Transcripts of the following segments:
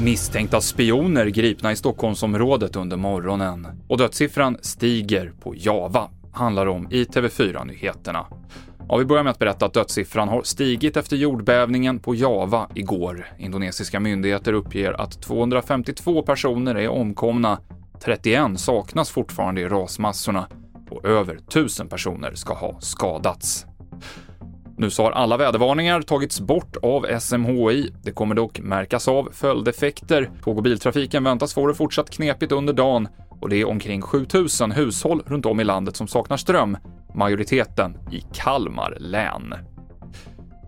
Misstänkta spioner gripna i Stockholmsområdet under morgonen. Och dödssiffran stiger på Java, handlar om i TV4-nyheterna. Ja, vi börjar med att berätta att dödssiffran har stigit efter jordbävningen på Java igår. Indonesiska myndigheter uppger att 252 personer är omkomna, 31 saknas fortfarande i rasmassorna och över 1000 personer ska ha skadats. Nu så har alla vädervarningar tagits bort av SMHI. Det kommer dock märkas av följdeffekter. Tåg och biltrafiken väntas få det fortsatt knepigt under dagen och det är omkring 7000 hushåll runt om i landet som saknar ström, majoriteten i Kalmar län.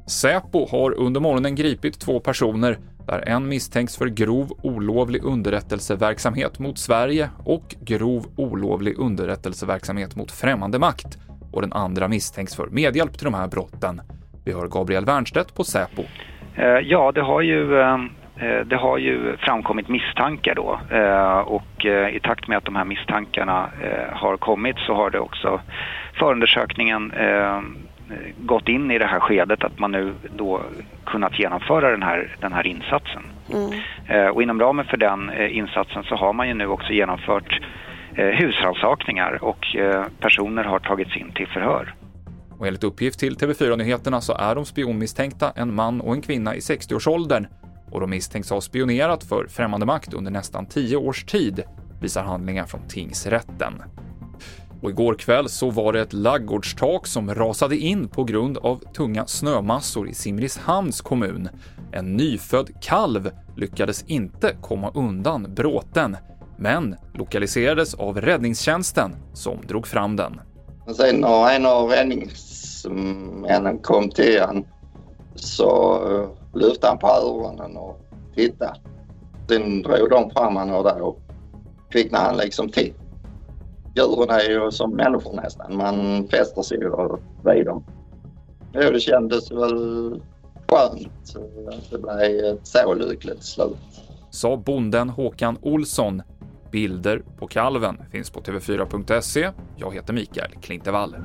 Säpo har under morgonen gripit två personer där en misstänks för grov olovlig underrättelseverksamhet mot Sverige och grov olovlig underrättelseverksamhet mot främmande makt och den andra misstänks för medhjälp till de här brotten. Vi hör Gabriel Wernstedt på Säpo. Eh, ja, det har ju, eh, eh, det har ju framkommit misstankar då och i takt med att de här misstankarna har kommit så har det också förundersökningen gått in i det här skedet att man nu då kunnat genomföra den här, den här insatsen. Mm. Och inom ramen för den insatsen så har man ju nu också genomfört Eh, husrannsakningar och eh, personer har tagits in till förhör. Och enligt uppgift till TV4-nyheterna så är de spionmisstänkta en man och en kvinna i 60-årsåldern och de misstänks ha spionerat för främmande makt under nästan 10 års tid, visar handlingar från tingsrätten. Och igår kväll så var det ett laggårdstak som rasade in på grund av tunga snömassor i Simrishamns kommun. En nyfödd kalv lyckades inte komma undan bråten men lokaliserades av räddningstjänsten som drog fram den. sen när en av räddningsmännen kom till han så eh, lyfte han på öronen och tittade. Sen drog de fram honom och där och kvicknade han liksom till. Djuren är ju som människor nästan. Man fäster sig vid dem. Jo, det kändes väl skönt att det blev ett så lyckligt slut. Sa bonden Håkan Olsson Bilder på kalven finns på tv4.se. Jag heter Mikael Klintevall.